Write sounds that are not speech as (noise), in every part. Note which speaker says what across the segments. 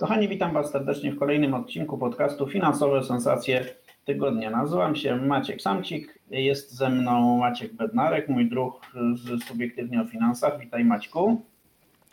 Speaker 1: Kochani, witam Was serdecznie w kolejnym odcinku podcastu Finansowe Sensacje Tygodnia. Nazywam się Maciek Samcik, jest ze mną Maciek Bednarek, mój druh z Subiektywnie o Finansach. Witaj Maćku.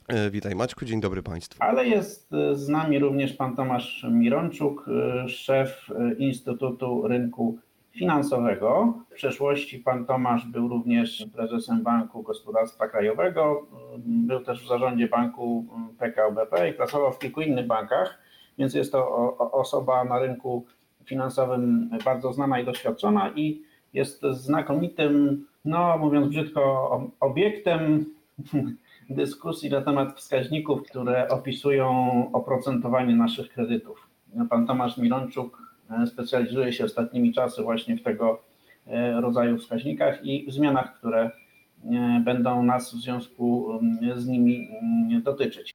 Speaker 2: E, witaj Maćku, dzień dobry Państwu.
Speaker 1: Ale jest z nami również pan Tomasz Mironczuk, szef Instytutu Rynku Finansowego. W przeszłości pan Tomasz był również prezesem Banku Gospodarstwa Krajowego, był też w zarządzie banku PKO BP i pracował w kilku innych bankach, więc jest to osoba na rynku finansowym bardzo znana i doświadczona i jest znakomitym, no mówiąc brzydko, obiektem (laughs) dyskusji na temat wskaźników, które opisują oprocentowanie naszych kredytów. Pan Tomasz Mironczuk specjalizuje się ostatnimi czasy właśnie w tego e, rodzaju wskaźnikach i zmianach, które e, będą nas w związku mm, z nimi mm, dotyczyć.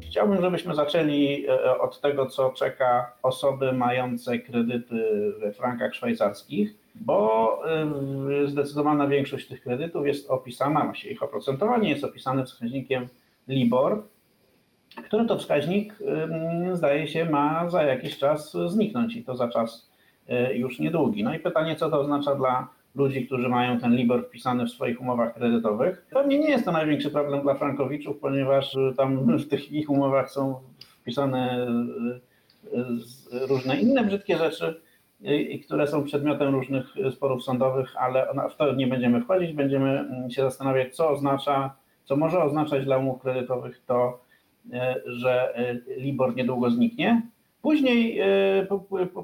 Speaker 1: Chciałbym, żebyśmy zaczęli e, od tego, co czeka osoby mające kredyty we frankach szwajcarskich, bo zdecydowana większość tych kredytów jest opisana, właściwie ich oprocentowanie jest opisane wskaźnikiem LIBOR, który to wskaźnik zdaje się ma za jakiś czas zniknąć i to za czas y, już niedługi. No i pytanie, co to oznacza dla ludzi, którzy mają ten LIBOR wpisany w swoich umowach kredytowych. Pewnie nie jest to największy problem dla frankowiczów, ponieważ y, tam w tych ich umowach są wpisane y, różne inne brzydkie rzeczy, które są przedmiotem różnych sporów sądowych, ale w to nie będziemy wchodzić, będziemy mm, się zastanawiać, co oznacza, co może oznaczać dla umów kredytowych to, że e, Libor niedługo zniknie. Później e,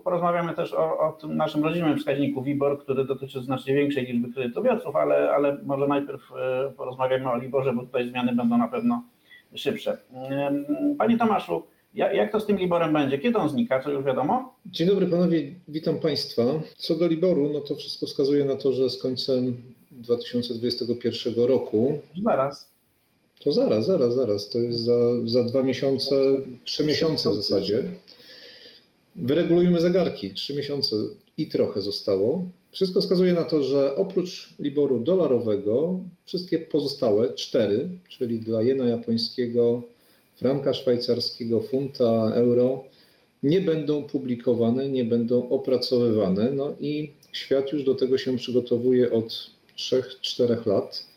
Speaker 1: porozmawiamy też o, o tym naszym rodzimym wskaźniku WIBOR, który dotyczy znacznie większej liczby kredytobiorców, ale, ale może najpierw porozmawiamy o Liborze, bo tutaj zmiany będą na pewno szybsze. Panie Tomaszu, jak to z tym Liborem będzie? Kiedy on znika? Co już wiadomo?
Speaker 3: Dzień dobry panowie, witam państwa. Co do Liboru, no to wszystko wskazuje na to, że z końcem 2021 roku.
Speaker 1: Zaraz.
Speaker 3: To zaraz, zaraz, zaraz. To jest za, za dwa miesiące, trzy miesiące w zasadzie. Wyregulujemy zegarki. Trzy miesiące i trochę zostało. Wszystko wskazuje na to, że oprócz Liboru dolarowego, wszystkie pozostałe cztery, czyli dla jena japońskiego, franka szwajcarskiego, funta, euro, nie będą publikowane, nie będą opracowywane. No i świat już do tego się przygotowuje od 3-4 lat.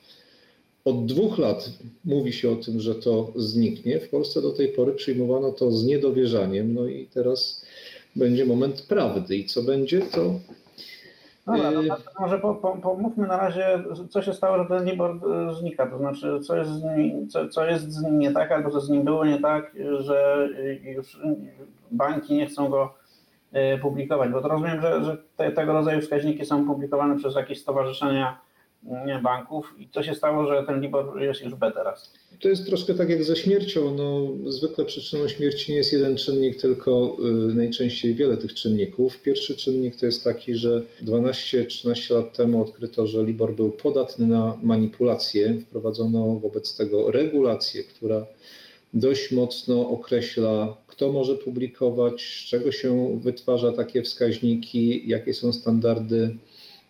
Speaker 3: Od dwóch lat mówi się o tym, że to zniknie. W Polsce do tej pory przyjmowano to z niedowierzaniem, no i teraz będzie moment prawdy. I co będzie, to.
Speaker 1: Dobra, no, no może po, po, pomówmy na razie, co się stało, że ten LIBOR e, znika. To znaczy, co jest, co, co jest z nim nie tak, albo co z nim było nie tak, że już banki nie chcą go publikować. Bo to rozumiem, że, że te, tego rodzaju wskaźniki są publikowane przez jakieś stowarzyszenia banków i co się stało, że ten LIBOR jest już B teraz?
Speaker 3: To jest troszkę tak jak ze śmiercią. No, zwykle przyczyną śmierci nie jest jeden czynnik, tylko y, najczęściej wiele tych czynników. Pierwszy czynnik to jest taki, że 12-13 lat temu odkryto, że LIBOR był podatny na manipulacje. Wprowadzono wobec tego regulację, która dość mocno określa, kto może publikować, z czego się wytwarza takie wskaźniki, jakie są standardy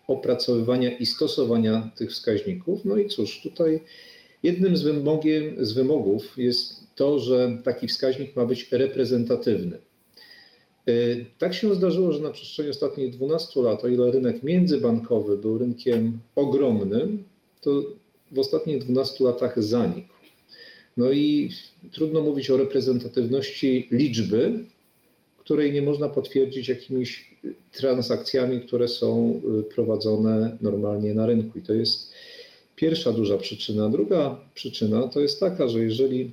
Speaker 3: opracowywania i stosowania tych wskaźników. No i cóż, tutaj jednym z, wymogiem, z wymogów jest to, że taki wskaźnik ma być reprezentatywny. E, tak się zdarzyło, że na przestrzeni ostatnich 12 lat, o ile rynek międzybankowy był rynkiem ogromnym, to w ostatnich 12 latach zanikł. No i trudno mówić o reprezentatywności liczby, której nie można potwierdzić jakimiś transakcjami, które są y, prowadzone normalnie na rynku. I to jest pierwsza duża przyczyna. Druga przyczyna to jest taka, że jeżeli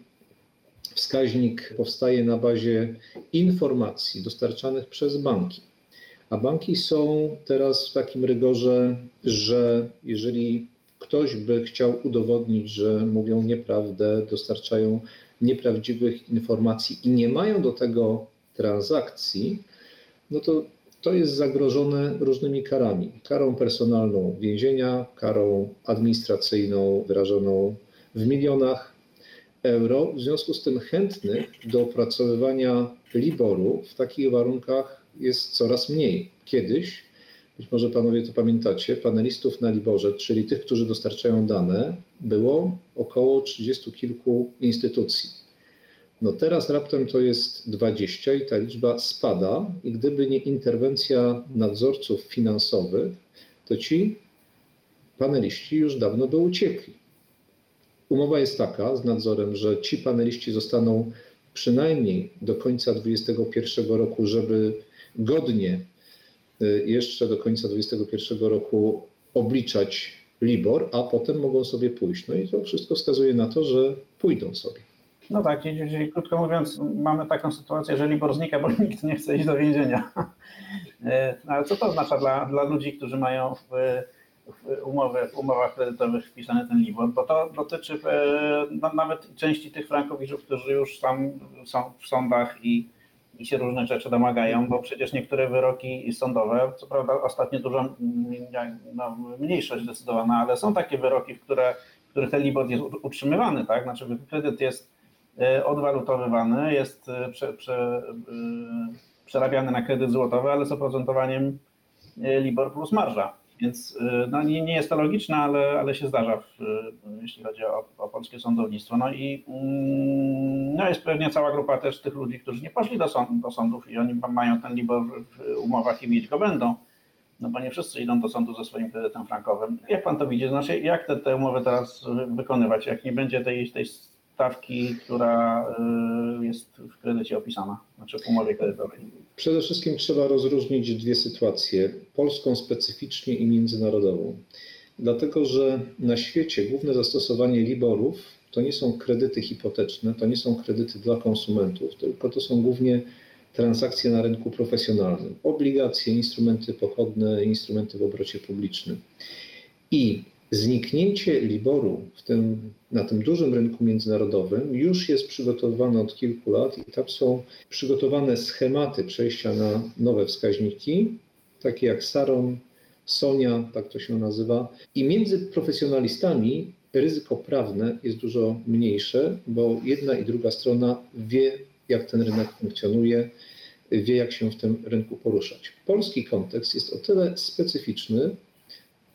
Speaker 3: wskaźnik powstaje na bazie informacji dostarczanych przez banki, a banki są teraz w takim rygorze, że jeżeli ktoś by chciał udowodnić, że mówią nieprawdę, dostarczają nieprawdziwych informacji i nie mają do tego transakcji, no to to jest zagrożone różnymi karami. Karą personalną więzienia, karą administracyjną wyrażoną w milionach euro. W związku z tym chętnych do opracowywania Liboru w takich warunkach jest coraz mniej. Kiedyś, być może panowie to pamiętacie, panelistów na Liborze, czyli tych, którzy dostarczają dane, było około 30 kilku instytucji. No teraz raptem to jest 20 i ta liczba spada i gdyby nie interwencja nadzorców finansowych, to ci paneliści już dawno by uciekli. Umowa jest taka z nadzorem, że ci paneliści zostaną przynajmniej do końca 2021 roku, żeby godnie y, jeszcze do końca 2021 roku obliczać Libor, a potem mogą sobie pójść. No i to wszystko wskazuje na to, że pójdą sobie.
Speaker 1: No tak, czyli, krótko mówiąc, mamy taką sytuację, że Libor znika, bo (laughs) nikt nie chce iść do więzienia. (laughs) E, no Ale co to oznacza dla, dla ludzi, którzy mają w, w, umowy, w umowach kredytowych wpisany ten Libor? Bo to dotyczy e, no, nawet części tych frankowiczów, którzy już tam są w sądach i, i się różnych rzeczy domagają, bo przecież niektóre wyroki sądowe, co prawda ostatnio dużo no, mniejszość zdecydowana, ale są takie wyroki, w, które, w których ten Libor jest utrzymywany, tak? Znaczy kredyt jest odwalutowywany, jest e, prze, prze, e, przerabiany na kredyt złotowy, ale z oprocentowaniem e, Libor plus marża. Więc e, no, nie, nie jest to logiczne, ale, ale się zdarza, w, e, jeśli chodzi o, o polskie sądownictwo. No i mm, no jest pewnie cała grupa też tych ludzi, którzy nie poszli do, sąd, do sądów i oni mają ten Libor w umowach i mieć go będą. No bo nie wszyscy idą do sądu ze swoim kredytem frankowym. Jak pan to widzi? Znaczy, jak te, te umowy teraz wykonywać, jak nie będzie tej, tej stawki, która y, jest w kredycie opisana, znaczy w umowie kredytowej?
Speaker 3: Przede wszystkim trzeba rozróżnić dwie sytuacje: polską specyficznie i międzynarodową. Dlatego, że na świecie główne zastosowanie Liborów to nie są kredyty hipoteczne, to nie są kredyty dla konsumentów, tylko to są głównie transakcje na rynku profesjonalnym. Obligacje, instrumenty pochodne, instrumenty w obrocie publicznym. I zniknięcie Liboru tym, na tym dużym rynku międzynarodowym już jest przygotowywane od kilku lat i tam są przygotowane schematy przejścia na nowe wskaźniki, takie jak Saron, Sonia, tak to się nazywa. I między profesjonalistami ryzyko prawne jest dużo mniejsze, bo jedna i druga strona wie, jak ten rynek funkcjonuje, wie, jak się w tym rynku poruszać. Polski kontekst jest o tyle specyficzny,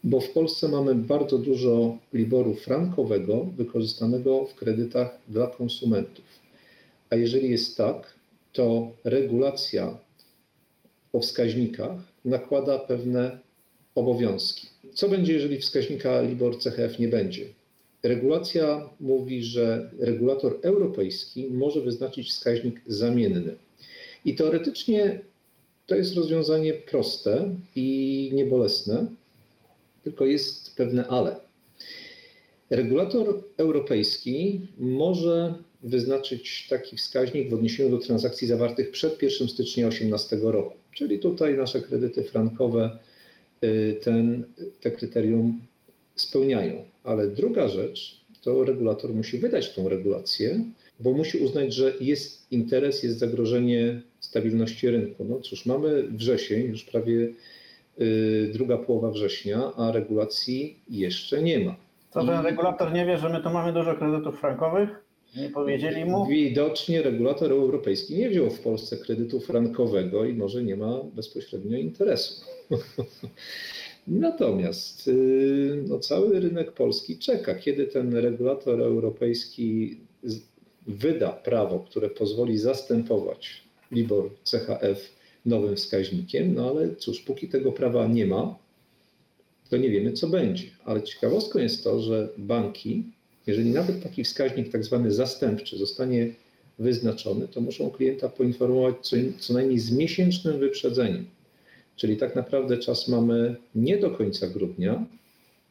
Speaker 3: bo w Polsce mamy bardzo dużo Liboru frankowego wykorzystanego w kredytach dla konsumentów. A jeżeli jest tak, to regulacja o wskaźnikach nakłada pewne obowiązki. Co będzie, jeżeli wskaźnika Libor CHF nie będzie? Regulacja mówi, że regulator europejski może wyznaczyć wskaźnik zamienny. I teoretycznie to jest rozwiązanie proste i niebolesne, tylko jest pewne ale. Regulator europejski może wyznaczyć taki wskaźnik w odniesieniu do transakcji zawartych przed 1 stycznia 2018 roku. Czyli tutaj nasze kredyty frankowe y, ten, te kryterium spełniają. Ale druga rzecz, to regulator musi wydać tą regulację, bo musi uznać, że jest interes, jest zagrożenie stabilności rynku. No cóż, mamy wrzesień, już prawie druga połowa września, a regulacji jeszcze nie ma.
Speaker 1: Co ten
Speaker 3: I-
Speaker 1: regulator nie wie, że my tu mamy dużo kredytów frankowych? Nie powiedzieli mu?
Speaker 3: Widocznie regulator europejski nie wziął w Polsce kredytu frankowego i może nie ma bezpośrednio interesu. (laughs) Natomiast y, no, cały rynek polski czeka, kiedy ten regulator europejski wyda prawo, które pozwoli zastępować Libor CHF nowym wskaźnikiem, no ale cóż, póki tego prawa nie ma, to nie wiemy, co będzie. Ale ciekawostką jest to, że banki, jeżeli nawet taki wskaźnik tak zwany zastępczy zostanie wyznaczony, to muszą klienta poinformować co, co najmniej z miesięcznym wyprzedzeniem. Czyli tak naprawdę czas mamy nie do końca grudnia,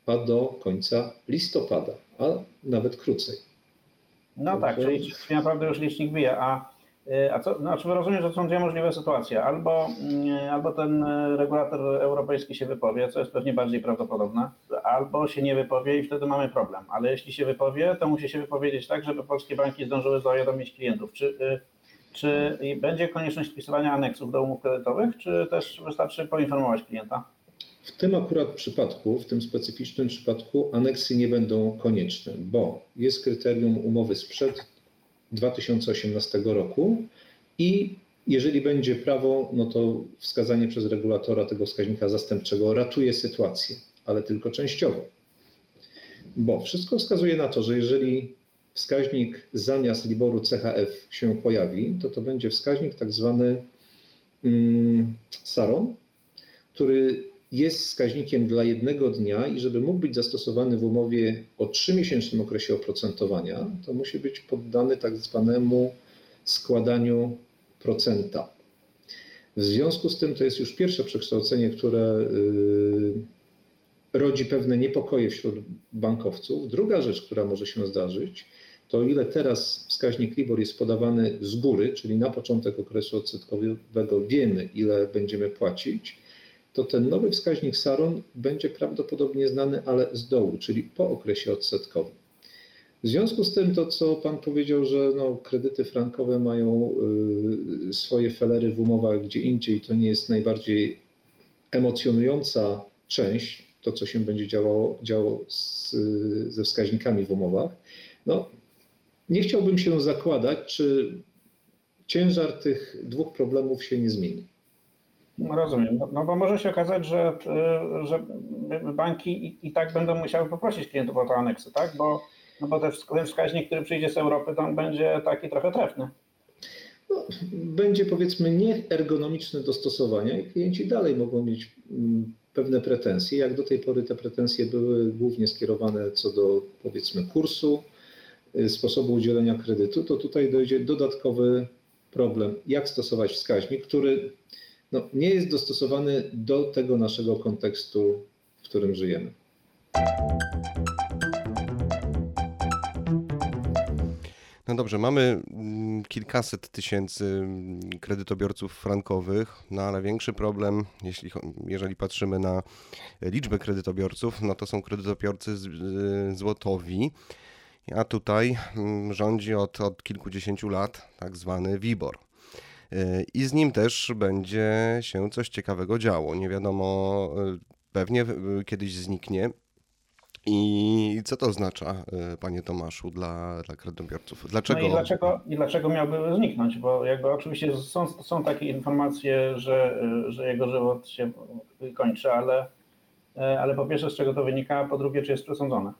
Speaker 3: a do końca listopada, a nawet krócej.
Speaker 1: No tak,
Speaker 3: Dobrze.
Speaker 1: czyli czyli naprawdę już licznik bije. A, a co, znaczy rozumiem, że są dwie możliwe sytuacje. Albo, mm, albo ten y, regulator europejski się wypowie, co jest pewnie bardziej prawdopodobne, albo się nie wypowie i wtedy mamy problem. Ale jeśli się wypowie, to musi się wypowiedzieć tak, żeby polskie banki zdążyły zawiadomić klientów. Czy, y, czy będzie konieczność wpisywania aneksów do umów kredytowych, czy też wystarczy poinformować klienta?
Speaker 3: W tym akurat przypadku, w tym specyficznym przypadku, aneksy nie będą konieczne, bo jest kryterium umowy sprzed 2018 roku i jeżeli będzie prawo, no to wskazanie przez regulatora tego wskaźnika zastępczego ratuje sytuację, ale tylko częściowo. Bo wszystko wskazuje na to, że jeżeli wskaźnik zamiast Liboru CHF się pojawi, to to będzie wskaźnik tak zwany mm, SARON, który jest wskaźnikiem dla jednego dnia i żeby mógł być zastosowany w umowie o 3-miesięcznym okresie oprocentowania, to musi być poddany tak zwanemu składaniu procenta. W związku z tym to jest już pierwsze przekształcenie, które yy, rodzi pewne niepokoje wśród bankowców. Druga rzecz, która może się zdarzyć, to ile teraz wskaźnik LIBOR jest podawany z góry, czyli na początek okresu odsetkowego wiemy, ile będziemy płacić, to ten nowy wskaźnik SARON będzie prawdopodobnie znany, ale z dołu, czyli po okresie odsetkowym. W związku z tym to, co Pan powiedział, że no, kredyty frankowe mają y, swoje felery w umowach gdzie indziej, to nie jest najbardziej emocjonująca część, to co się będzie działo, działo z, ze wskaźnikami w umowach. No, nie chciałbym się zakładać, czy ciężar tych dwóch problemów się nie zmieni.
Speaker 1: Rozumiem. No, no bo może się okazać, że, y, że banki i, i tak będą musiały poprosić klientów o te aneksy, tak? Bo, no bo ten wskaźnik, który przyjdzie z Europy, tam będzie taki trochę trefny.
Speaker 3: No, będzie powiedzmy nieergonomiczne dostosowania i klienci dalej mogą mieć mm, pewne pretensje. Jak do tej pory te pretensje były głównie skierowane co do powiedzmy kursu, y, sposobu udzielenia kredytu, to tutaj dojdzie dodatkowy problem, jak stosować wskaźnik, który no, nie jest dostosowany do tego naszego kontekstu, w którym żyjemy.
Speaker 2: No dobrze, mamy mm, kilkaset tysięcy mm, kredytobiorców frankowych, no ale większy problem, jeśli, jeżeli patrzymy na liczbę kredytobiorców, no to są kredytobiorcy złotowi, a tutaj mm, rządzi od, od kilkudziesięciu lat tak zwany WIBOR. Y, I z nim też będzie się coś ciekawego działo. Nie wiadomo, y, pewnie y, kiedyś zniknie. I co to oznacza, panie Tomaszu, dla, dla kredytobiorców? Dlaczego?
Speaker 1: No i dlaczego, i dlaczego miałby zniknąć? Bo jakby oczywiście są, są takie informacje, że, że jego żywot się kończy, ale, ale po pierwsze z czego to wynika, po drugie czy jest przesądzone.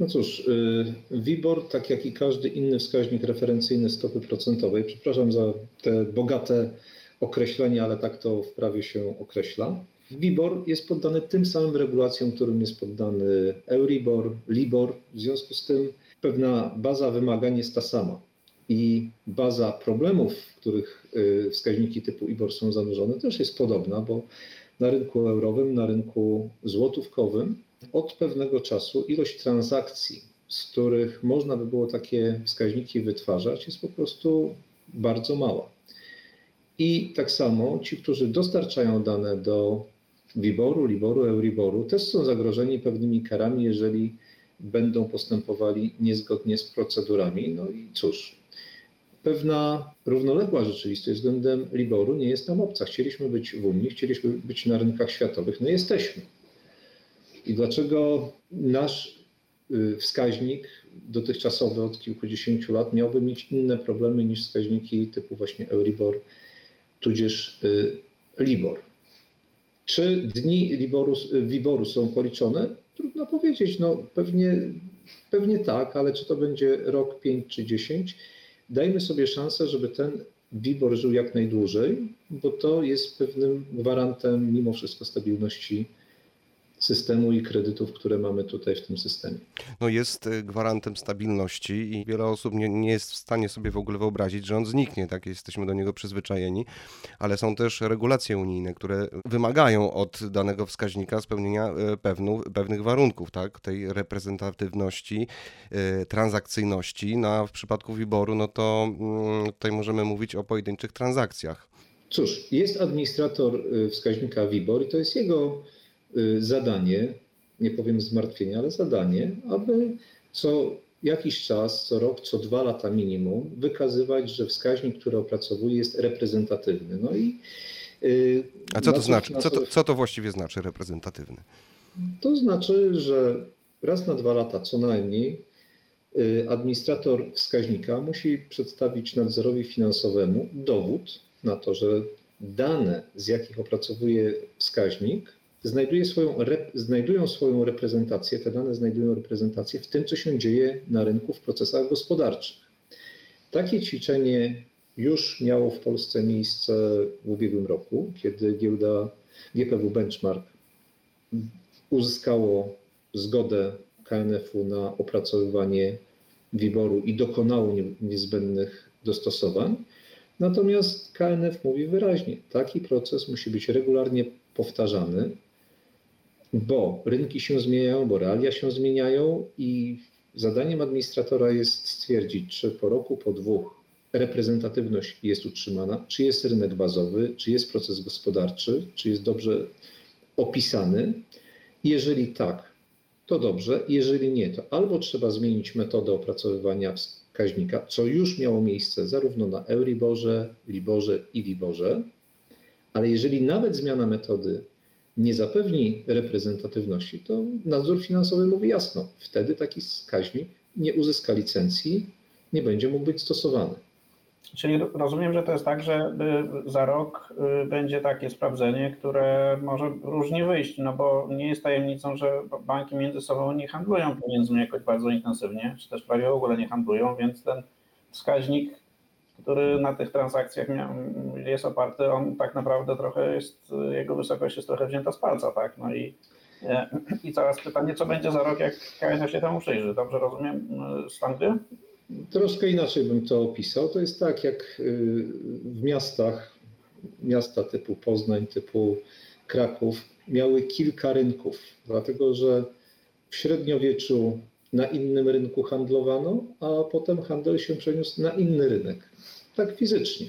Speaker 3: No cóż, y, WIBOR, tak jak i każdy inny wskaźnik referencyjny stopy procentowej, przepraszam za te bogate określenia, ale tak to w prawie się określa. WIBOR jest poddany tym samym regulacjom, którym jest poddany Euribor, LIBOR. W związku z tym pewna baza wymagań jest ta sama. I baza problemów, w których y, wskaźniki typu IBOR są zanurzone, też jest podobna, bo na rynku eurowym, na rynku złotówkowym od pewnego czasu ilość transakcji, z których można by było takie wskaźniki wytwarzać, jest po prostu bardzo mała. I tak samo ci, którzy dostarczają dane do WIBOR-u, LIBOR-u, Euriboru, też są zagrożeni pewnymi karami, jeżeli będą postępowali niezgodnie z procedurami. No i cóż, pewna równoległa rzeczywistość względem LIBOR-u nie jest nam obca. Chcieliśmy być w Unii, chcieliśmy być na rynkach światowych, no jesteśmy. I dlaczego nasz y, wskaźnik dotychczasowy od kilkudziesięciu lat miałby mieć inne problemy niż wskaźniki typu właśnie Euribor, tudzież y, Libor? Czy dni Liboru, Wiboru są policzone? Trudno powiedzieć. No, pewnie, pewnie tak, ale czy to będzie rok, pięć czy dziesięć? Dajmy sobie szansę, żeby ten Wibor żył jak najdłużej, bo to jest pewnym gwarantem mimo wszystko stabilności systemu i kredytów, które mamy tutaj w tym systemie.
Speaker 2: No jest y, gwarantem stabilności i wiele osób nie, nie jest w stanie sobie w ogóle wyobrazić, że on zniknie, tak jesteśmy do niego przyzwyczajeni, ale są też regulacje unijne, które wymagają od danego wskaźnika spełnienia y, pewnu, pewnych warunków, tak, tej reprezentatywności, y, transakcyjności, no a w przypadku wyboru, no to mm, tutaj możemy mówić o pojedynczych transakcjach.
Speaker 3: Cóż, jest administrator wskaźnika WIBOR i to jest jego zadanie nie powiem zmartwienie, ale zadanie, aby co jakiś czas, co rok, co dwa lata minimum, wykazywać, że wskaźnik, który opracowuje, jest reprezentatywny. No i yy,
Speaker 2: A co to znaczy? Co to, co to właściwie znaczy reprezentatywny?
Speaker 3: To znaczy, że raz na dwa lata co najmniej y, administrator wskaźnika musi przedstawić nadzorowi finansowemu dowód na to, że dane, z jakich opracowuje wskaźnik, znajduje swoją, rep- znajdują swoją reprezentację, te dane znajdują reprezentację w tym, co się dzieje na rynku w procesach gospodarczych. Takie ćwiczenie już miało w Polsce miejsce w ubiegłym roku, kiedy giełda GPW Benchmark uzyskało zgodę KNF-u na opracowywanie WIBOR-u i dokonało nie- niezbędnych dostosowań. Natomiast KNF mówi wyraźnie, taki proces musi być regularnie powtarzany, bo rynki się zmieniają, bo realia się zmieniają i zadaniem administratora jest stwierdzić, czy po roku, po dwóch reprezentatywność jest utrzymana, czy jest rynek bazowy, czy jest proces gospodarczy, czy jest dobrze opisany. Jeżeli tak, to dobrze. Jeżeli nie, to albo trzeba zmienić metodę opracowywania wskaźnika, co już miało miejsce zarówno na Euriborze, Liborze i Liborze, ale jeżeli nawet zmiana metody nie zapewni reprezentatywności, to nadzór finansowy mówi jasno, wtedy taki wskaźnik nie uzyska licencji, nie będzie mógł być stosowany.
Speaker 1: Czyli rozumiem, że to jest tak, że y, za rok y, będzie takie sprawdzenie, które może różnie wyjść, no bo nie jest tajemnicą, że banki między sobą nie handlują pieniędzmi jakoś bardzo intensywnie, czy też prawie w ogóle nie handlują, więc ten wskaźnik, który na tych transakcjach mia- jest oparty, on tak naprawdę trochę jest, jego wysokość jest trochę wzięta z palca, tak? No i, e, i teraz pytanie, co będzie za rok, jak KNF się temu przyjrzy? Dobrze rozumiem y, stan gry?
Speaker 3: Troszkę inaczej bym to opisał. To jest tak, jak y, w miastach, miasta typu Poznań, typu Kraków, miały kilka rynków, dlatego że w średniowieczu na innym rynku handlowano, a potem handel się przeniósł na inny rynek, tak fizycznie.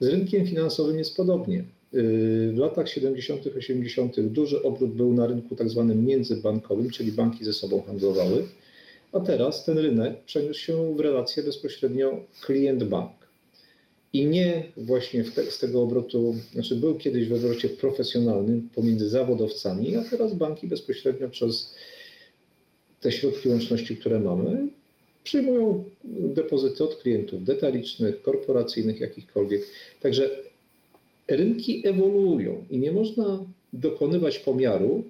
Speaker 3: Z rynkiem finansowym jest podobnie. Y, W latach 70., 80. duży obrót był na rynku tak zwanym międzybankowym, czyli banki ze sobą handlowały. A teraz ten rynek przeniósł się w relację bezpośrednio klient-bank. I nie właśnie te, z tego obrotu, znaczy był kiedyś w obrocie profesjonalnym pomiędzy zawodowcami, a teraz banki bezpośrednio przez te środki łączności, które mamy, przyjmują depozyty od klientów detalicznych, korporacyjnych, jakichkolwiek. Także rynki ewoluują i nie można dokonywać pomiaru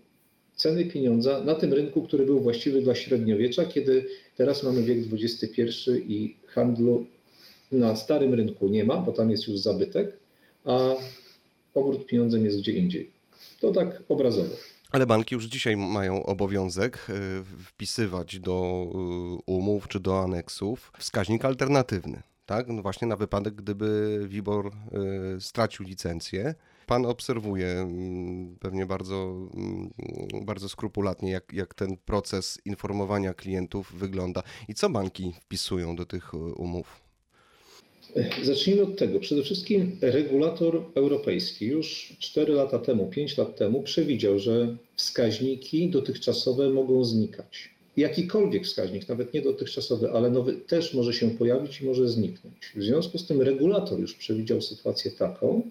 Speaker 3: ceny pieniądza na tym rynku, który był właściwy dla średniowiecza, kiedy teraz mamy wiek XXI i handlu na starym rynku nie ma, bo tam jest już zabytek, a obrót pieniądzem jest gdzie indziej. To tak obrazowo.
Speaker 2: Ale banki już dzisiaj mają obowiązek y, wpisywać do y, umów czy do aneksów wskaźnik alternatywny. Tak? No właśnie na wypadek, gdyby WIBOR y, stracił licencję. Pan obserwuje mm, pewnie bardzo, mm, bardzo skrupulatnie, jak, jak ten proces informowania klientów wygląda i co banki wpisują do tych umów.
Speaker 3: Zacznijmy od tego. Przede wszystkim regulator europejski już 4 lata temu, 5 lat temu przewidział, że wskaźniki dotychczasowe mogą znikać. Jakikolwiek wskaźnik, nawet nie dotychczasowy, ale nowy, też może się pojawić i może zniknąć. W związku z tym regulator już przewidział sytuację taką,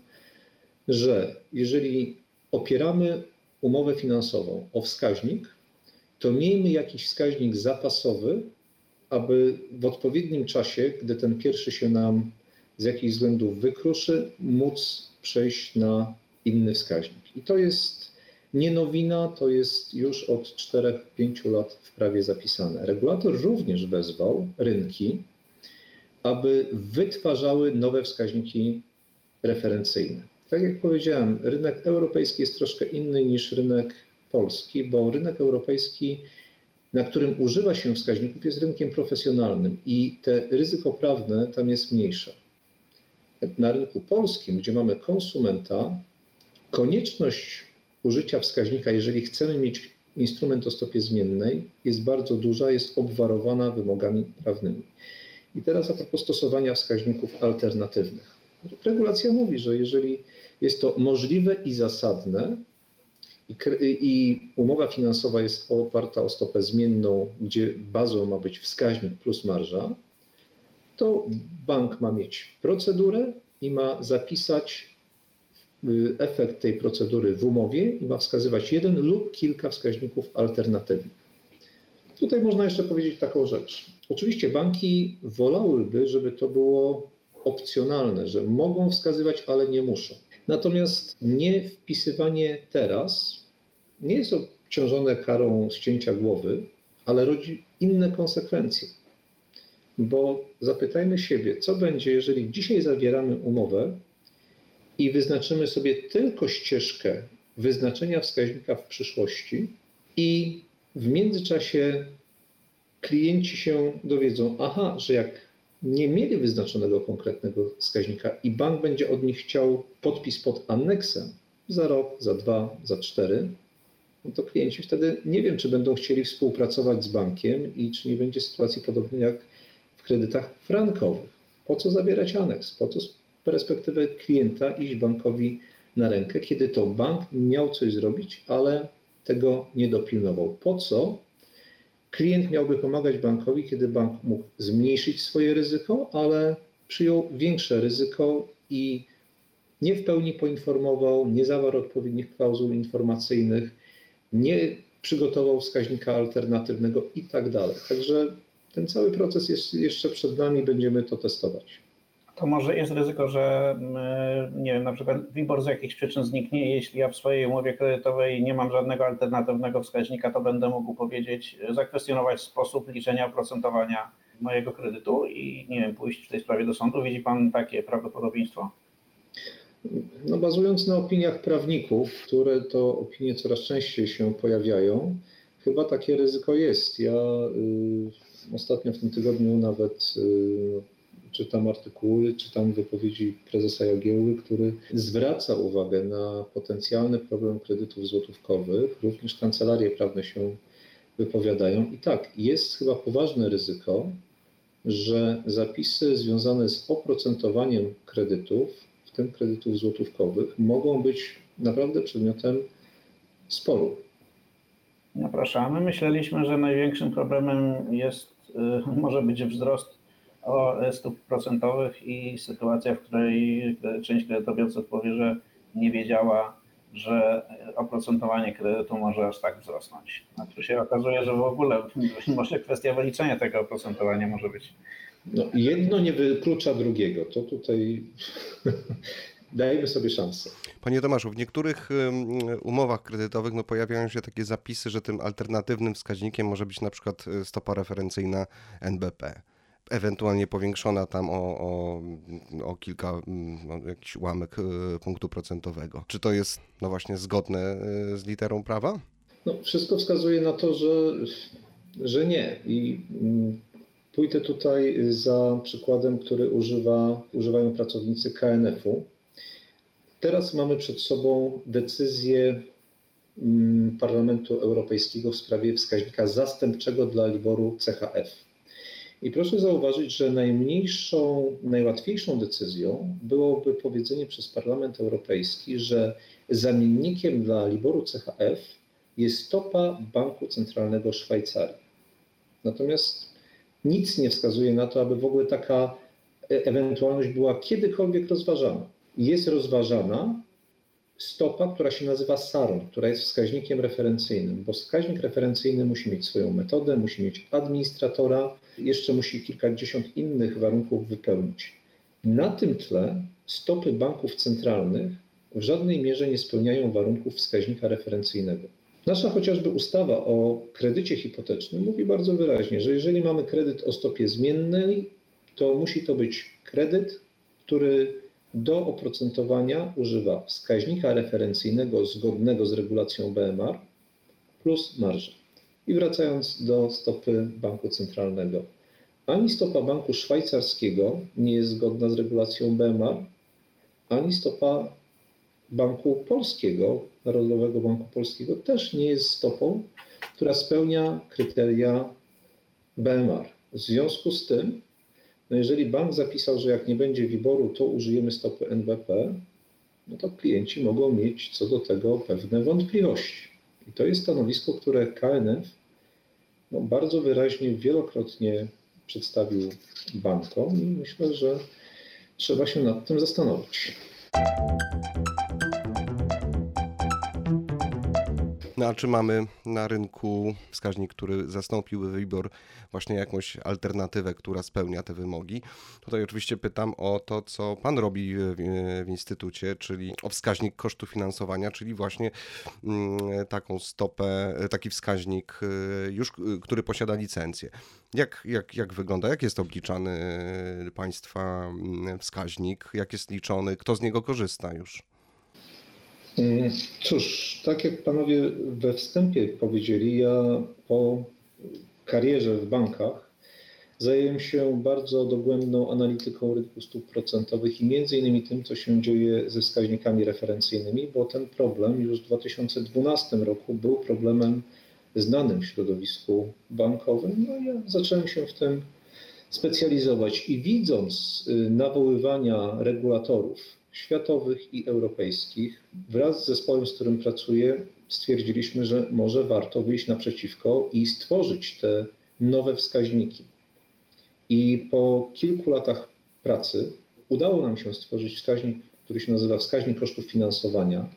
Speaker 3: że jeżeli opieramy umowę finansową o wskaźnik, to miejmy jakiś wskaźnik zapasowy, aby w odpowiednim czasie, gdy ten pierwszy się nam z jakichś względów wykruszy, móc przejść na inny wskaźnik. I to jest nie nowina, to jest już od 4-5 lat w prawie zapisane. Regulator również wezwał rynki, aby wytwarzały nowe wskaźniki referencyjne. Tak jak powiedziałem, rynek europejski jest troszkę inny niż rynek polski, bo rynek europejski na którym używa się wskaźników, jest rynkiem profesjonalnym i te ryzyko prawne tam jest mniejsze. Na rynku polskim, gdzie mamy konsumenta, konieczność użycia wskaźnika, jeżeli chcemy mieć instrument o stopie zmiennej, jest bardzo duża, jest obwarowana wymogami prawnymi. I teraz a propos stosowania wskaźników alternatywnych. Regulacja mówi, że jeżeli jest to możliwe i zasadne, i, umowa finansowa jest oparta o stopę zmienną, gdzie bazą ma być wskaźnik plus marża, to bank ma mieć procedurę i ma zapisać y, efekt tej procedury w umowie i ma wskazywać jeden lub kilka wskaźników alternatywnych. Tutaj można jeszcze powiedzieć taką rzecz. Oczywiście banki wolałyby, żeby to było opcjonalne, że mogą wskazywać, ale nie muszą. Natomiast nie wpisywanie teraz nie jest obciążone karą ścięcia głowy, ale rodzi inne konsekwencje. Bo zapytajmy siebie, co będzie, jeżeli dzisiaj zawieramy umowę i wyznaczymy sobie tylko ścieżkę wyznaczenia wskaźnika w przyszłości i w międzyczasie klienci się dowiedzą, aha, że jak nie mieli wyznaczonego konkretnego wskaźnika i bank będzie od nich chciał podpis pod aneksem za rok, za dwa, za cztery, no to klienci wtedy nie wiem, czy będą chcieli współpracować z bankiem i czy nie będzie sytuacji podobnej jak kredytach frankowych. Po co zabierać aneks? Po co z perspektywy klienta iść bankowi na rękę, kiedy to bank miał coś zrobić, ale tego nie dopilnował? Po co klient miałby pomagać bankowi, kiedy bank mógł zmniejszyć swoje ryzyko, ale przyjął większe ryzyko i nie w pełni poinformował, nie zawarł odpowiednich klauzul informacyjnych, nie przygotował wskaźnika alternatywnego i tak dalej. Także ten cały proces jest jeszcze przed nami, będziemy to testować.
Speaker 1: To może jest ryzyko, że mm, nie wiem, na przykład WIBOR z jakichś przyczyn zniknie. Jeśli ja w swojej umowie kredytowej nie mam żadnego alternatywnego wskaźnika, to będę mógł powiedzieć, zakwestionować sposób liczenia oprocentowania mojego kredytu i nie wiem, pójść w tej sprawie do sądu. Widzi Pan takie prawdopodobieństwo?
Speaker 3: No, bazując na opiniach prawników, które to opinie coraz częściej się pojawiają, chyba takie ryzyko jest. Ja y, ostatnio w tym tygodniu nawet y, czytam artykuły, czytam wypowiedzi prezesa Jagiełły, który zwraca uwagę na potencjalny problem kredytów złotówkowych. Również kancelarie prawne się wypowiadają. I tak, jest chyba poważne ryzyko, że zapisy związane z oprocentowaniem kredytów, w tym kredytów złotówkowych, mogą być naprawdę przedmiotem sporu.
Speaker 1: No myśleliśmy, że największym problemem jest, y, (laughs) może być wzrost o stóp procentowych i sytuacja, w której część kredytobiorców powie, że nie wiedziała, że oprocentowanie kredytu może aż tak wzrosnąć. A tu się okazuje, że w ogóle (laughs) może kwestia wyliczenia tego oprocentowania może być.
Speaker 3: No, jedno nie wyklucza drugiego. To tutaj dajmy sobie szansę.
Speaker 2: Panie Tomaszu, w niektórych umowach kredytowych no, pojawiają się takie zapisy, że tym alternatywnym wskaźnikiem może być na przykład y, stopa referencyjna NBP. Ewentualnie powiększona tam o, o, o kilka, o jakiś ułamek y, punktu procentowego. Czy to jest no właśnie zgodne y, z literą prawa?
Speaker 3: No, wszystko wskazuje na to, że, że nie. I mm, pójdę tutaj za przykładem, który używa, używają pracownicy KNF-u. Teraz mamy przed sobą decyzję mm, Parlamentu Europejskiego w sprawie wskaźnika zastępczego dla Liboru CHF. I proszę zauważyć, że najmniejszą, najłatwiejszą decyzją byłoby powiedzenie przez Parlament Europejski, że zamiennikiem dla Liboru CHF jest stopa Banku Centralnego Szwajcarii. Natomiast nic nie wskazuje na to, aby w ogóle taka e- ewentualność była kiedykolwiek rozważana. Jest rozważana stopa, która się nazywa SARON, która jest wskaźnikiem referencyjnym, bo wskaźnik referencyjny musi mieć swoją metodę, musi mieć administratora, jeszcze musi kilkadziesiąt innych warunków wypełnić. Na tym tle stopy banków centralnych w żadnej mierze nie spełniają warunków wskaźnika referencyjnego. Nasza chociażby ustawa o kredycie hipotecznym mówi bardzo wyraźnie, że jeżeli mamy kredyt o stopie zmiennej, to musi to być kredyt, który do oprocentowania używa wskaźnika referencyjnego zgodnego z regulacją BMR plus marża. I wracając do stopy banku centralnego. Ani stopa banku szwajcarskiego nie jest zgodna z regulacją BMR, ani stopa banku polskiego, Narodowego Banku Polskiego też nie jest stopą, która spełnia kryteria BMR. W związku z tym, no jeżeli bank zapisał, że jak nie będzie wyboru, to użyjemy stopy NBP, no to klienci mogą mieć co do tego pewne wątpliwości. I to jest stanowisko, które KNF no, bardzo wyraźnie, wielokrotnie przedstawił bankom i myślę, że trzeba się nad tym zastanowić.
Speaker 2: No a czy mamy na rynku wskaźnik, który zastąpił WIBOR właśnie jakąś alternatywę, która spełnia te wymogi? Tutaj oczywiście pytam o to, co Pan robi w, w Instytucie, czyli o wskaźnik kosztu finansowania, czyli właśnie mm, taką stopę, taki wskaźnik y, już, y, który posiada licencję. Jak, jak, jak wygląda, jak jest obliczany Państwa mm, wskaźnik, jak jest liczony, kto z niego korzysta już?
Speaker 3: Mm, Cóż, tak jak panowie we wstępie powiedzieli, ja po karierze w bankach zajęłem się bardzo dogłębną analityką rynku stóp procentowych i między innymi tym, co się dzieje ze wskaźnikami referencyjnymi, bo ten problem już w 2012 roku był problemem znanym w środowisku bankowym. No ja zacząłem się w tym specjalizować i widząc y, nawoływania regulatorów światowych i europejskich, wraz z zespołem, z którym pracuję, stwierdziliśmy, że może warto wyjść naprzeciwko i stworzyć te nowe wskaźniki. I po kilku latach pracy udało nam się stworzyć wskaźnik, który się nazywa wskaźnik kosztów finansowania.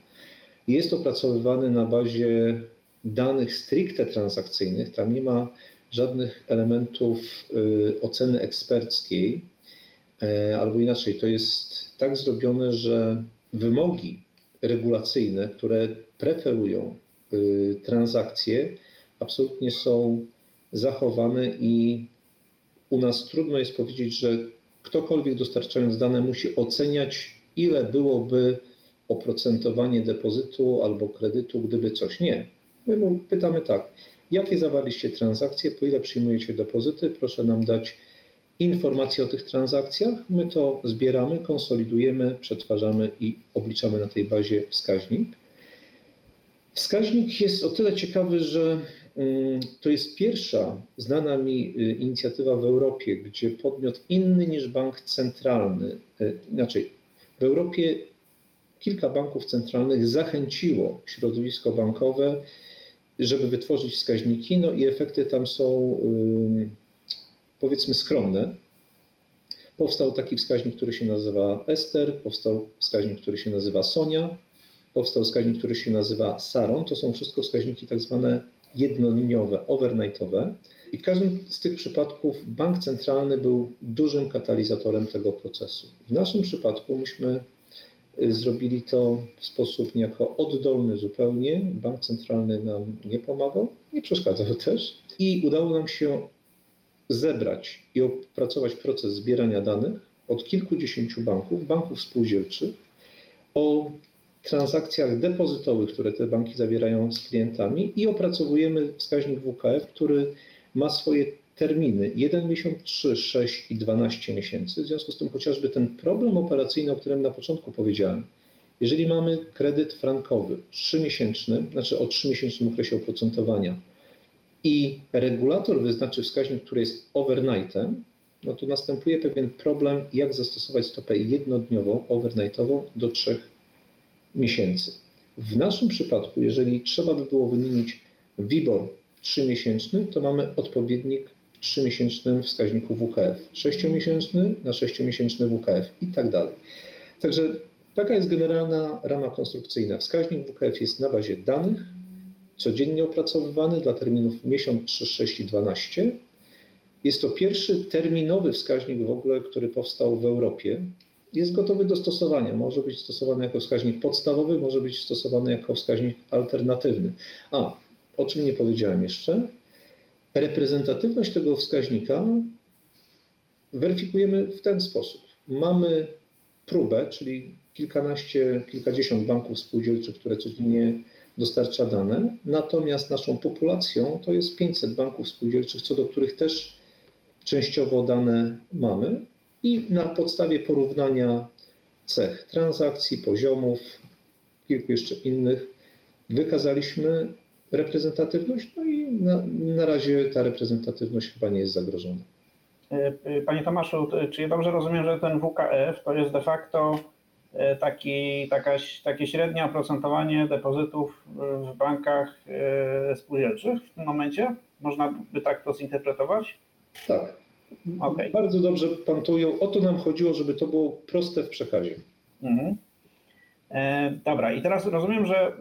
Speaker 3: Jest opracowywany na bazie danych stricte transakcyjnych. Tam nie ma żadnych elementów y, oceny eksperckiej, e, albo inaczej, to jest tak zrobione, że wymogi regulacyjne, które preferują y, transakcje, absolutnie są zachowane i u nas trudno jest powiedzieć, że ktokolwiek dostarczając dane musi oceniać, ile byłoby oprocentowanie depozytu albo kredytu, gdyby coś nie. My pytamy tak, jakie zawarliście transakcje, po ile przyjmujecie depozyty, proszę nam dać informacje o tych transakcjach. My to zbieramy, konsolidujemy, przetwarzamy i obliczamy na tej bazie wskaźnik. Wskaźnik jest o tyle ciekawy, że mm, to jest pierwsza znana mi y, inicjatywa w Europie, gdzie podmiot inny niż bank centralny, y, inaczej, w Europie kilka banków centralnych zachęciło środowisko bankowe, żeby wytworzyć wskaźniki, no i efekty tam są powiedzmy skromne. Powstał taki wskaźnik, który się nazywa Ester, powstał wskaźnik, który się nazywa Sonia, powstał wskaźnik, który się nazywa Saron. To są wszystko wskaźniki tak zwane jednoliniowe, overnightowe. I w każdym z tych przypadków bank centralny był dużym katalizatorem tego procesu. W naszym przypadku myśmy y, zrobili to w sposób niejako oddolny zupełnie. Bank centralny nam nie pomagał, nie przeszkadzał (laughs) też. I udało nam się zebrać i opracować proces zbierania danych od kilkudziesięciu banków, banków spółdzielczych, o transakcjach depozytowych, które te banki zawierają z klientami i opracowujemy wskaźnik WKF, który ma swoje terminy 1 miesiąc, 3, 6 i 12 miesięcy. W związku z tym chociażby ten problem operacyjny, o którym na początku powiedziałem, jeżeli mamy kredyt frankowy 3-miesięczny, znaczy o 3-miesięcznym okresie oprocentowania, i regulator wyznaczy wskaźnik, który jest overnightem, no to następuje pewien problem, jak zastosować stopę jednodniową, overnightową do trzech miesięcy. W naszym przypadku, jeżeli trzeba by było wymienić WIBOR 3-miesięczny, to mamy odpowiednik 3-miesięcznym wskaźniku WKF, 6-miesięczny na 6-miesięczny WKF i tak dalej. Także taka jest generalna rama konstrukcyjna. Wskaźnik WKF jest na bazie danych, codziennie opracowywany dla terminów miesiąc, 3, 6 i 12. Jest to pierwszy terminowy wskaźnik w ogóle, który powstał w Europie. Jest gotowy do stosowania. Może być stosowany jako wskaźnik podstawowy, może być stosowany jako wskaźnik alternatywny. A, o czym nie powiedziałem jeszcze. Reprezentatywność tego wskaźnika weryfikujemy w ten sposób. Mamy próbę, czyli kilkanaście, kilkadziesiąt banków spółdzielczych, które codziennie dostarcza dane, natomiast naszą populacją to jest 500 banków spółdzielczych, co do których też częściowo dane mamy. I na podstawie porównania cech transakcji, poziomów, kilku jeszcze innych, wykazaliśmy reprezentatywność, no na, na razie ta reprezentatywność chyba nie jest zagrożona.
Speaker 1: E, Panie Tomaszu, czy ja dobrze rozumiem, że ten WKF to jest de facto e, taki, taka, takie średnie oprocentowanie depozytów w bankach e, spółdzielczych w tym momencie? Można by tak to zinterpretować?
Speaker 3: Tak.
Speaker 1: Okej.
Speaker 3: Bardzo dobrze pan to ujął. O to nam chodziło, żeby to było proste w przekazie.
Speaker 1: Mhm. E, Dobra, i teraz rozumiem, że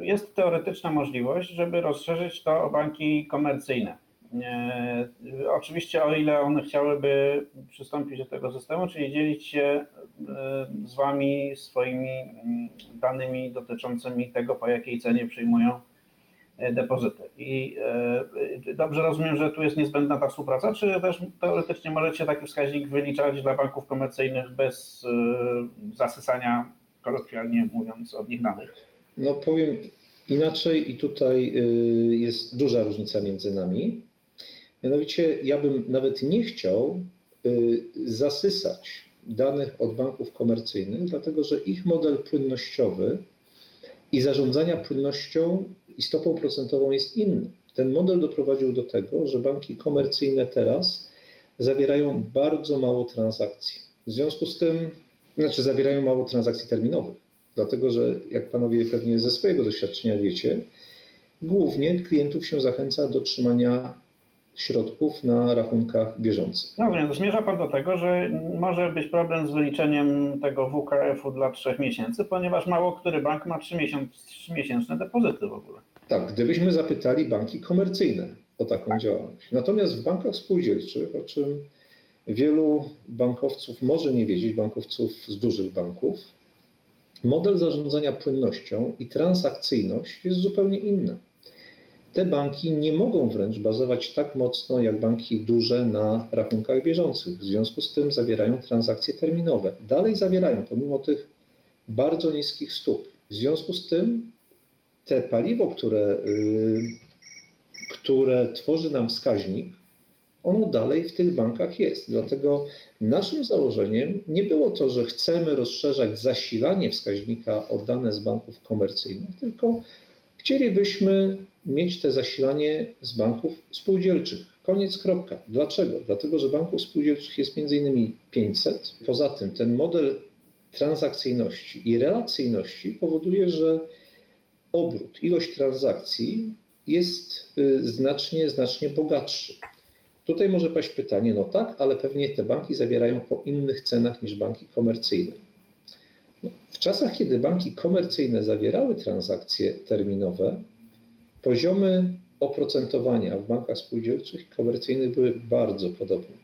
Speaker 1: y, jest teoretyczna możliwość, żeby rozszerzyć to o banki komercyjne. E, Oczywiście, o ile one chciałyby przystąpić do tego systemu, czyli dzielić się y, z Wami swoimi mm, danymi dotyczącymi tego, po jakiej cenie przyjmują e, depozyty. I e, dobrze rozumiem, że tu jest niezbędna ta współpraca, czy też teoretycznie możecie taki wskaźnik wyliczać dla banków komercyjnych bez y, zasysania kolokwialnie mówiąc, od nich danych.
Speaker 3: No powiem inaczej i tutaj y, jest duża różnica między nami. Mianowicie ja bym nawet nie chciał y, zasysać danych od banków komercyjnych, dlatego że ich model płynnościowy i zarządzania płynnością i stopą procentową jest inny. Ten model doprowadził do tego, że banki komercyjne teraz zawierają bardzo mało transakcji. W związku z tym znaczy zawierają mało transakcji terminowych, dlatego że jak panowie pewnie ze swojego doświadczenia wiecie, głównie klientów się zachęca do trzymania środków na rachunkach bieżących.
Speaker 1: No więc zmierza Pan do tego, że może być problem z wyliczeniem tego WKF-u dla trzech miesięcy, ponieważ mało który bank ma trzymiesięczne depozyty w ogóle.
Speaker 3: Tak, gdybyśmy zapytali banki komercyjne o taką działalność. Natomiast w bankach spółdzielczych, o czym wielu bankowców może nie wiedzieć, bankowców z dużych banków, model zarządzania płynnością i transakcyjność jest zupełnie inny. Te banki nie mogą wręcz bazować tak mocno jak banki duże na rachunkach bieżących. W związku z tym zawierają transakcje terminowe. Dalej zawierają, pomimo tych bardzo niskich stóp. W związku z tym te paliwo, które, yy, które tworzy nam wskaźnik, ono dalej w tych bankach jest. Dlatego naszym założeniem nie było to, że chcemy rozszerzać zasilanie wskaźnika o dane z banków komercyjnych, tylko chcielibyśmy mieć te zasilanie z banków spółdzielczych. Koniec, kropka. Dlaczego? Dlatego, że banków spółdzielczych jest innymi 500. Poza tym ten model transakcyjności i relacyjności powoduje, że obrót, ilość transakcji jest y, znacznie, znacznie bogatszy. Tutaj może paść pytanie, no tak, ale pewnie te banki zawierają po innych cenach niż banki komercyjne. No, w czasach, kiedy banki komercyjne zawierały transakcje terminowe, poziomy oprocentowania w bankach spółdzielczych komercyjnych były bardzo podobne.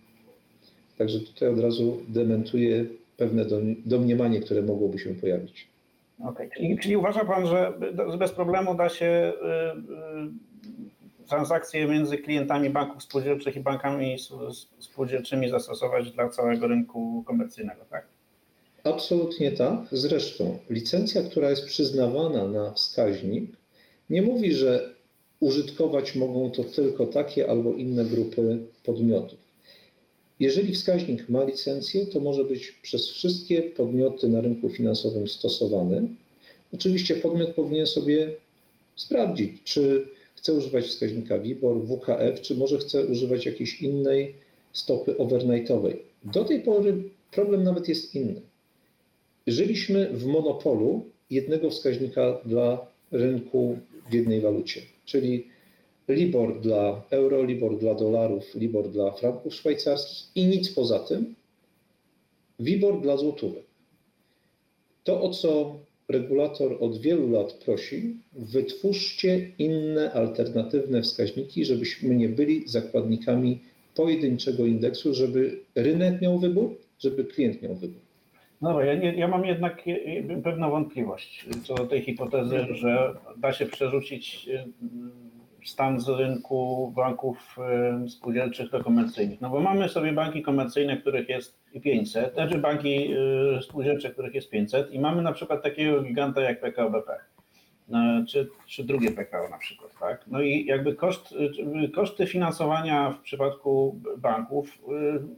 Speaker 3: Także tutaj od razu dementuję pewne domniemanie, które mogłoby się pojawić.
Speaker 1: Okay. Czyli, czyli uważa Pan, że bez problemu da się transakcje między klientami banków spółdzielczych i bankami spółdzielczymi zastosować dla całego rynku komercyjnego, tak?
Speaker 3: Absolutnie tak. Zresztą licencja, która jest przyznawana na wskaźnik, nie mówi, że użytkować mogą to tylko takie albo inne grupy podmiotów. Jeżeli wskaźnik ma licencję, to może być przez wszystkie podmioty na rynku finansowym stosowany. Oczywiście podmiot powinien sobie sprawdzić, czy chce używać wskaźnika WIBOR, WKF, czy może chce używać jakiejś innej stopy overnightowej. Do tej pory problem nawet jest inny. Żyliśmy w monopolu jednego wskaźnika dla rynku w jednej walucie, czyli Libor dla euro, Libor dla dolarów, Libor dla franków szwajcarskich i nic poza tym, WIBOR dla złotówek. To, o co regulator od wielu lat prosi, wytwórzcie inne alternatywne wskaźniki, żebyśmy nie byli zakładnikami pojedynczego indeksu, żeby rynek miał wybór, żeby klient miał wybór.
Speaker 1: No ja, ja mam jednak pewną wątpliwość co do tej hipotezy, że da się przerzucić stan z rynku banków spółdzielczych do komercyjnych. No bo mamy sobie banki komercyjne, których jest 500, znaczy banki spółdzielcze, których jest 500 i mamy na przykład takiego giganta jak PKO BP. Czy, czy drugie PKO na przykład, tak? No i jakby koszt, koszty finansowania w przypadku banków,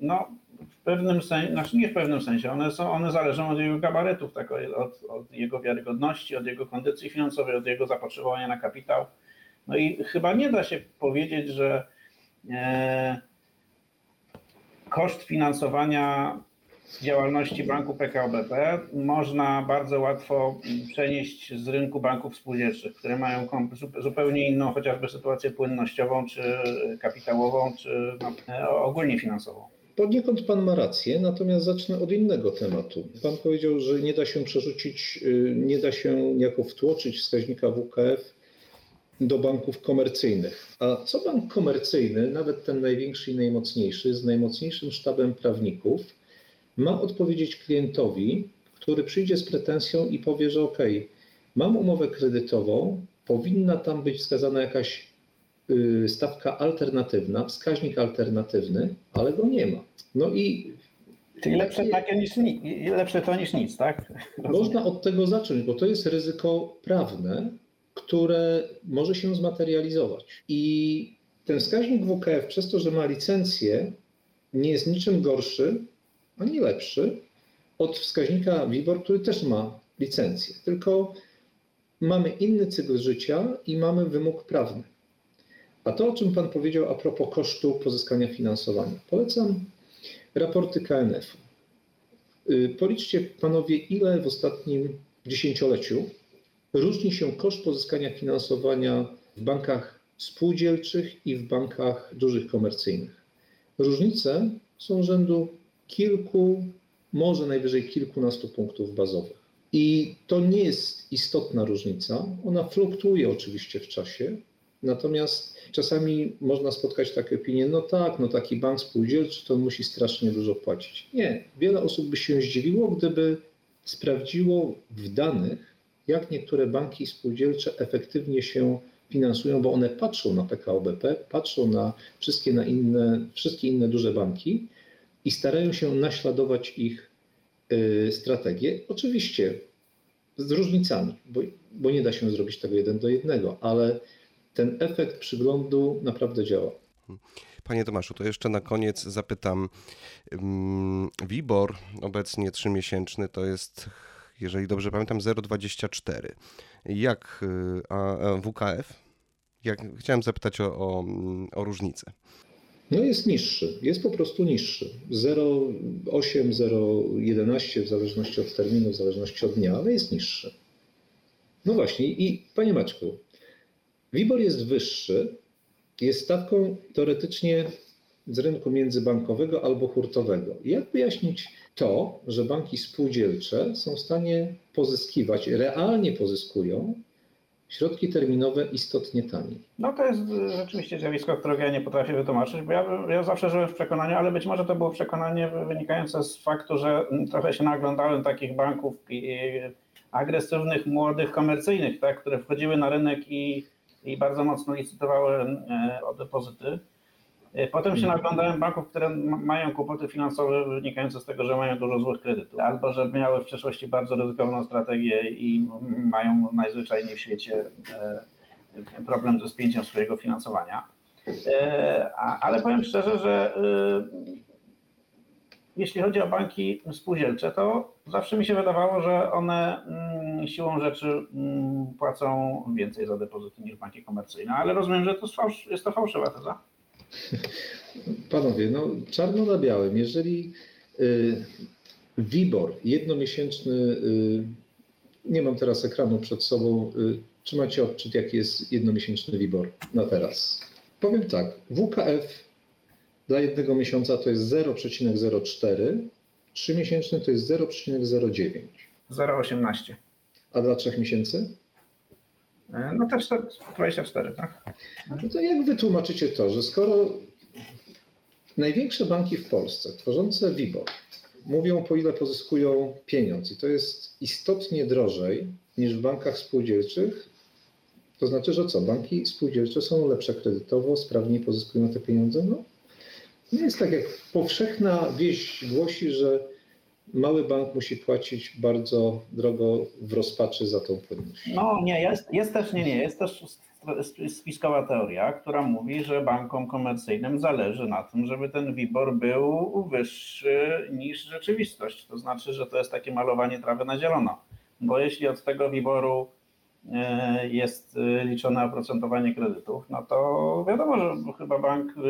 Speaker 1: no w pewnym sensie, znaczy nie w pewnym sensie, one, są, one zależą od jego gabarytów, tak, od, od jego wiarygodności, od jego kondycji finansowej, od jego zapotrzebowania na kapitał. No i chyba nie da się powiedzieć, że e, koszt finansowania działalności banku PKO BP można bardzo łatwo przenieść z rynku banków spółdzielczych, które mają zupełnie inną chociażby sytuację płynnościową, czy kapitałową, czy no, ogólnie finansową.
Speaker 3: Poniekąd Pan ma rację, natomiast zacznę od innego tematu. Pan powiedział, że nie da się przerzucić, y, nie da się niejako wtłoczyć wskaźnika WKF do banków komercyjnych. A co bank komercyjny, nawet ten największy i najmocniejszy, z najmocniejszym sztabem prawników, ma odpowiedzieć klientowi, który przyjdzie z pretensją i powie, że OK, mam umowę kredytową, powinna tam być wskazana jakaś y, stawka alternatywna, wskaźnik alternatywny, ale go nie ma. No i
Speaker 1: Czyli lepsze, takie niż, ni- lepsze to niż nic, tak?
Speaker 3: można od tego zacząć, bo to jest ryzyko prawne, które może się zmaterializować. I ten wskaźnik WKF, przez to, że ma licencję, nie jest niczym gorszy ani lepszy od wskaźnika WIBOR, który też ma licencję. Tylko mamy inny cykl życia i mamy wymóg prawny. A to, o czym Pan powiedział a propos kosztu pozyskania finansowania. Polecam raporty KNF-u. Y, Policzcie panowie, ile w ostatnim dziesięcioleciu różni się koszt pozyskania finansowania w bankach spółdzielczych i w bankach dużych komercyjnych. Różnice są rzędu kilku, może najwyżej kilkunastu punktów bazowych. I to nie jest istotna różnica. Ona fluktuuje oczywiście w czasie, natomiast czasami można spotkać takie opinie, no tak, no taki bank spółdzielczy to musi strasznie dużo płacić. Nie, wiele osób by się zdziwiło, gdyby sprawdziło w danych, jak niektóre banki spółdzielcze efektywnie się finansują, bo one patrzą na PKO BP, patrzą na wszystkie, na inne, wszystkie inne duże banki i starają się naśladować ich y, strategię. Oczywiście z różnicami, bo, bo nie da się zrobić tego jeden do jednego, ale ten efekt przyglądu naprawdę działa.
Speaker 2: Panie Tomaszu, to jeszcze na koniec zapytam. Ym, WIBOR obecnie trzymiesięczny to jest, jeżeli dobrze pamiętam, 0,24. Jak, y, a, a WKF? Jak, chciałem zapytać o, o, mm, o różnicę.
Speaker 3: No jest niższy, jest po prostu niższy. 0,8, 0,11 w zależności od terminu, w zależności od dnia, ale jest niższy. No właśnie i panie Maćku, WIBOR jest wyższy, jest stawką teoretycznie z rynku międzybankowego albo hurtowego. Jak wyjaśnić to, że banki spółdzielcze są w stanie pozyskiwać, realnie pozyskują środki terminowe istotnie taniej?
Speaker 1: No to jest y, rzeczywiście zjawisko, którego ja nie potrafię wytłumaczyć, bo ja, ja zawsze żyłem w przekonaniu, ale być może to było przekonanie wynikające z faktu, że mm, trochę się naglądałem takich banków agresywnych, młodych, komercyjnych, tak, które wchodziły na rynek i, i bardzo mocno licytowały e, o depozyty. E, Potem się naglądałem banków, które mają kłopoty finansowe wynikające z tego, że mają dużo złych kredytów, albo że miały w przeszłości bardzo ryzykowną strategię i mają najzwyczajniej w świecie e, problem ze spięciem swojego finansowania. E, Ale powiem szczerze, że jeśli chodzi o banki spółdzielcze, to zawsze mi się wydawało, że one mm, siłą rzeczy mm, płacą więcej za depozyty niż banki komercyjne, ale rozumiem, że to jest, fałszywa teza. (laughs)
Speaker 3: Panowie, no czarno na białym. Jeżeli y, WIBOR jednomiesięczny, y, nie mam teraz ekranu przed sobą, y, czy macie odczyt, jaki jest jednomiesięczny WIBOR na teraz? Powiem tak, WKF dla jednego miesiąca to jest 0,04, trzymiesięczny to jest 0,09,
Speaker 1: 0,18.
Speaker 3: a dla trzech miesięcy?
Speaker 1: E, No też 24, tak?
Speaker 3: No to jak wytłumaczycie to, że skoro największe banki w Polsce tworzące WIBOR mówią po ile pozyskują pieniądz i to jest istotnie drożej niż w bankach spółdzielczych, to znaczy, że co? Banki spółdzielcze są lepsze kredytowo, sprawniej pozyskują te pieniądze? No, nie jest tak jak powszechna wieść głosi, że mały bank musi płacić bardzo drogo w rozpaczy za tą płynność.
Speaker 1: No nie, jest, jest też, nie, nie, jest też sp- spiskowa teoria, która mówi, że bankom komercyjnym zależy na tym, żeby ten WIBOR był wyższy niż rzeczywistość. To znaczy, że to jest takie malowanie trawy na zielono. Bo jeśli od tego WIBORu e, jest e, liczone oprocentowanie kredytów, no to wiadomo, że chyba bank, e,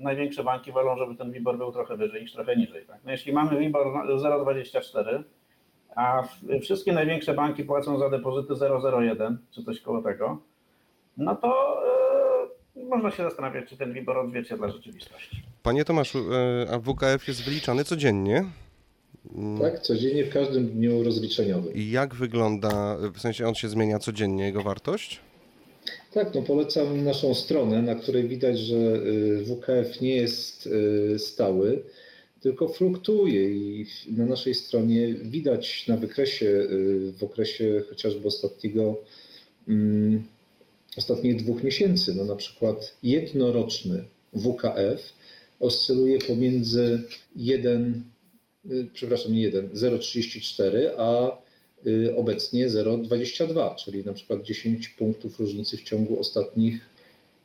Speaker 1: największe banki wolą, żeby ten WIBOR był trochę wyżej niż trochę niżej. Tak? No jeśli mamy WIBOR 0,24, a wszystkie największe banki płacą za depozyty 0,01 czy coś koło tego, no to e, można się zastanawiać, czy ten WIBOR odzwierciedla rzeczywistość.
Speaker 2: Panie Tomaszu, e, a WKF jest wyliczany codziennie? Mm,
Speaker 3: Tak, codziennie w każdym dniu rozliczeniowym.
Speaker 2: I jak wygląda, w sensie on się zmienia codziennie, jego wartość?
Speaker 3: Tak, no polecam naszą stronę, na której widać, że y, WKF nie jest y, stały, tylko fluktuuje i na naszej stronie widać na wykresie, y, w okresie chociażby ostatniego, mm, ostatnich dwóch miesięcy, no na przykład jednoroczny WKF oscyluje pomiędzy 1, y, przepraszam, nie 1, 0,34, a y, obecnie 0,22, czyli na przykład 10 punktów różnicy w ciągu ostatnich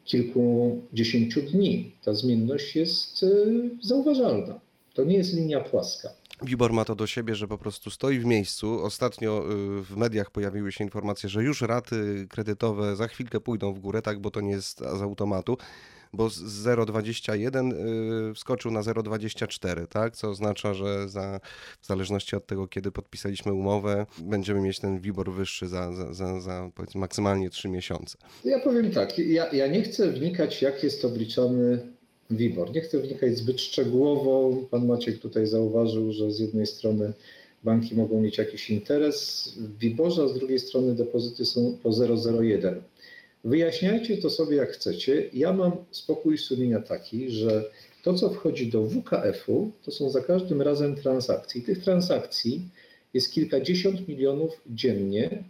Speaker 3: kilkudziesięciu dni. Ta zmienność jest y, zauważalna. To nie jest linia płaska.
Speaker 2: WIBOR ma to do siebie, że po prostu stoi w miejscu. Ostatnio y, w mediach pojawiły się informacje, że już raty kredytowe za chwilkę pójdą w górę, tak, bo to nie jest z automatu, bo z 0,21 y, wskoczył na 0,24, tak, co oznacza, że za, w zależności od tego, kiedy podpisaliśmy umowę, będziemy mieć ten WIBOR wyższy za, za, za, za maksymalnie 3 miesiące.
Speaker 3: Ja powiem tak, ja, ja nie chcę wnikać, jak jest obliczany WIBOR. Nie chcę wnikać zbyt szczegółowo. Pan Maciek tutaj zauważył, że z jednej strony banki mogą mieć jakiś interes w WIBORze, a z drugiej strony depozyty są po 0,01. Wyjaśniajcie to sobie jak chcecie. Ja mam spokój sumienia taki, że to, co wchodzi do WKF-u, to są za każdym razem transakcje. Tych transakcji jest kilkadziesiąt milionów dziennie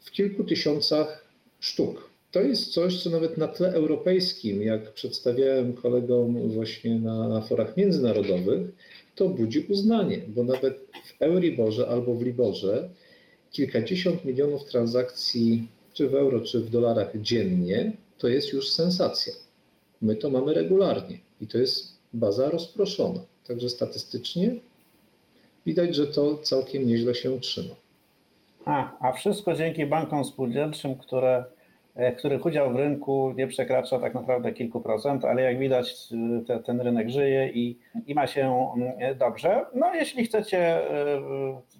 Speaker 3: w kilku tysiącach sztuk. To jest coś, co nawet na tle europejskim, jak przedstawiałem kolegom właśnie na forach międzynarodowych, to budzi uznanie, bo nawet w Euriborze albo w Liborze kilkadziesiąt milionów transakcji, czy w euro, czy w dolarach dziennie, to jest już sensacja. My to mamy regularnie i to jest baza rozproszona. Także statystycznie widać, że to całkiem nieźle się trzyma.
Speaker 1: A, a wszystko dzięki bankom spółdzielczym, które, których udział w rynku nie przekracza tak naprawdę kilku procent, ale jak widać y, te, ten rynek żyje i, i ma się mm, dobrze. No jeśli chcecie,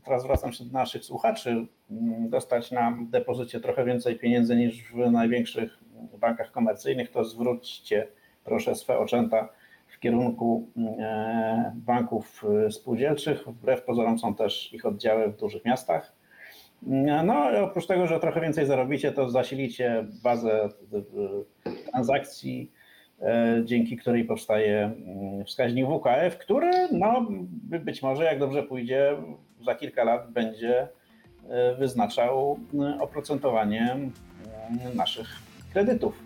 Speaker 1: teraz zwracam się do naszych słuchaczy, mm, dostać na depozycie trochę więcej pieniędzy niż w największych bankach komercyjnych, to zwróćcie proszę swe oczęta w kierunku e, banków spółdzielczych. Wbrew pozorom są też ich oddziały w dużych miastach. No, oprócz tego, że trochę więcej zarobicie, to zasilicie bazę y, transakcji, e, dzięki której powstaje mm, wskaźnik WKF, który no, by- być może, jak dobrze pójdzie, za kilka lat będzie e, wyznaczał e, oprocentowanie mm, naszych kredytów.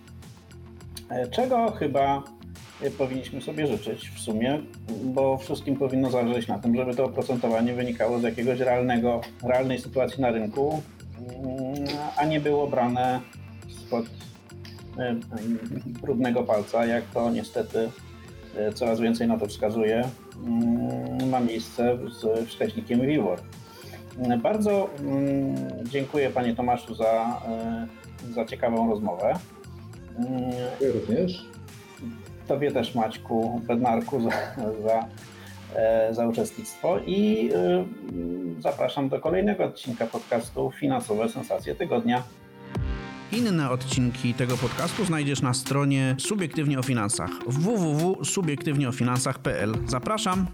Speaker 1: E, Czego chyba e, powinniśmy sobie życzyć w sumie, bo wszystkim powinno zależeć na tym, żeby to oprocentowanie wynikało z jakiegoś realnego, realnej sytuacji na rynku, mm, a nie było brane spod e, brudnego palca, jak to niestety e, coraz więcej na to wskazuje, mm, ma miejsce z wskaźnikiem WIBOR. Bardzo mm, dziękuję Panie Tomaszu za, za ciekawą rozmowę.
Speaker 3: Ja również.
Speaker 1: Tobie też Maćku Bednarku za, za, e, za uczestnictwo i e, zapraszam do kolejnego odcinka podcastu Finansowe Sensacje Tygodnia.
Speaker 4: Inne odcinki tego podcastu znajdziesz na stronie Subiektywnie o Finansach www.subiektywnieofinansach.pl. Zapraszam!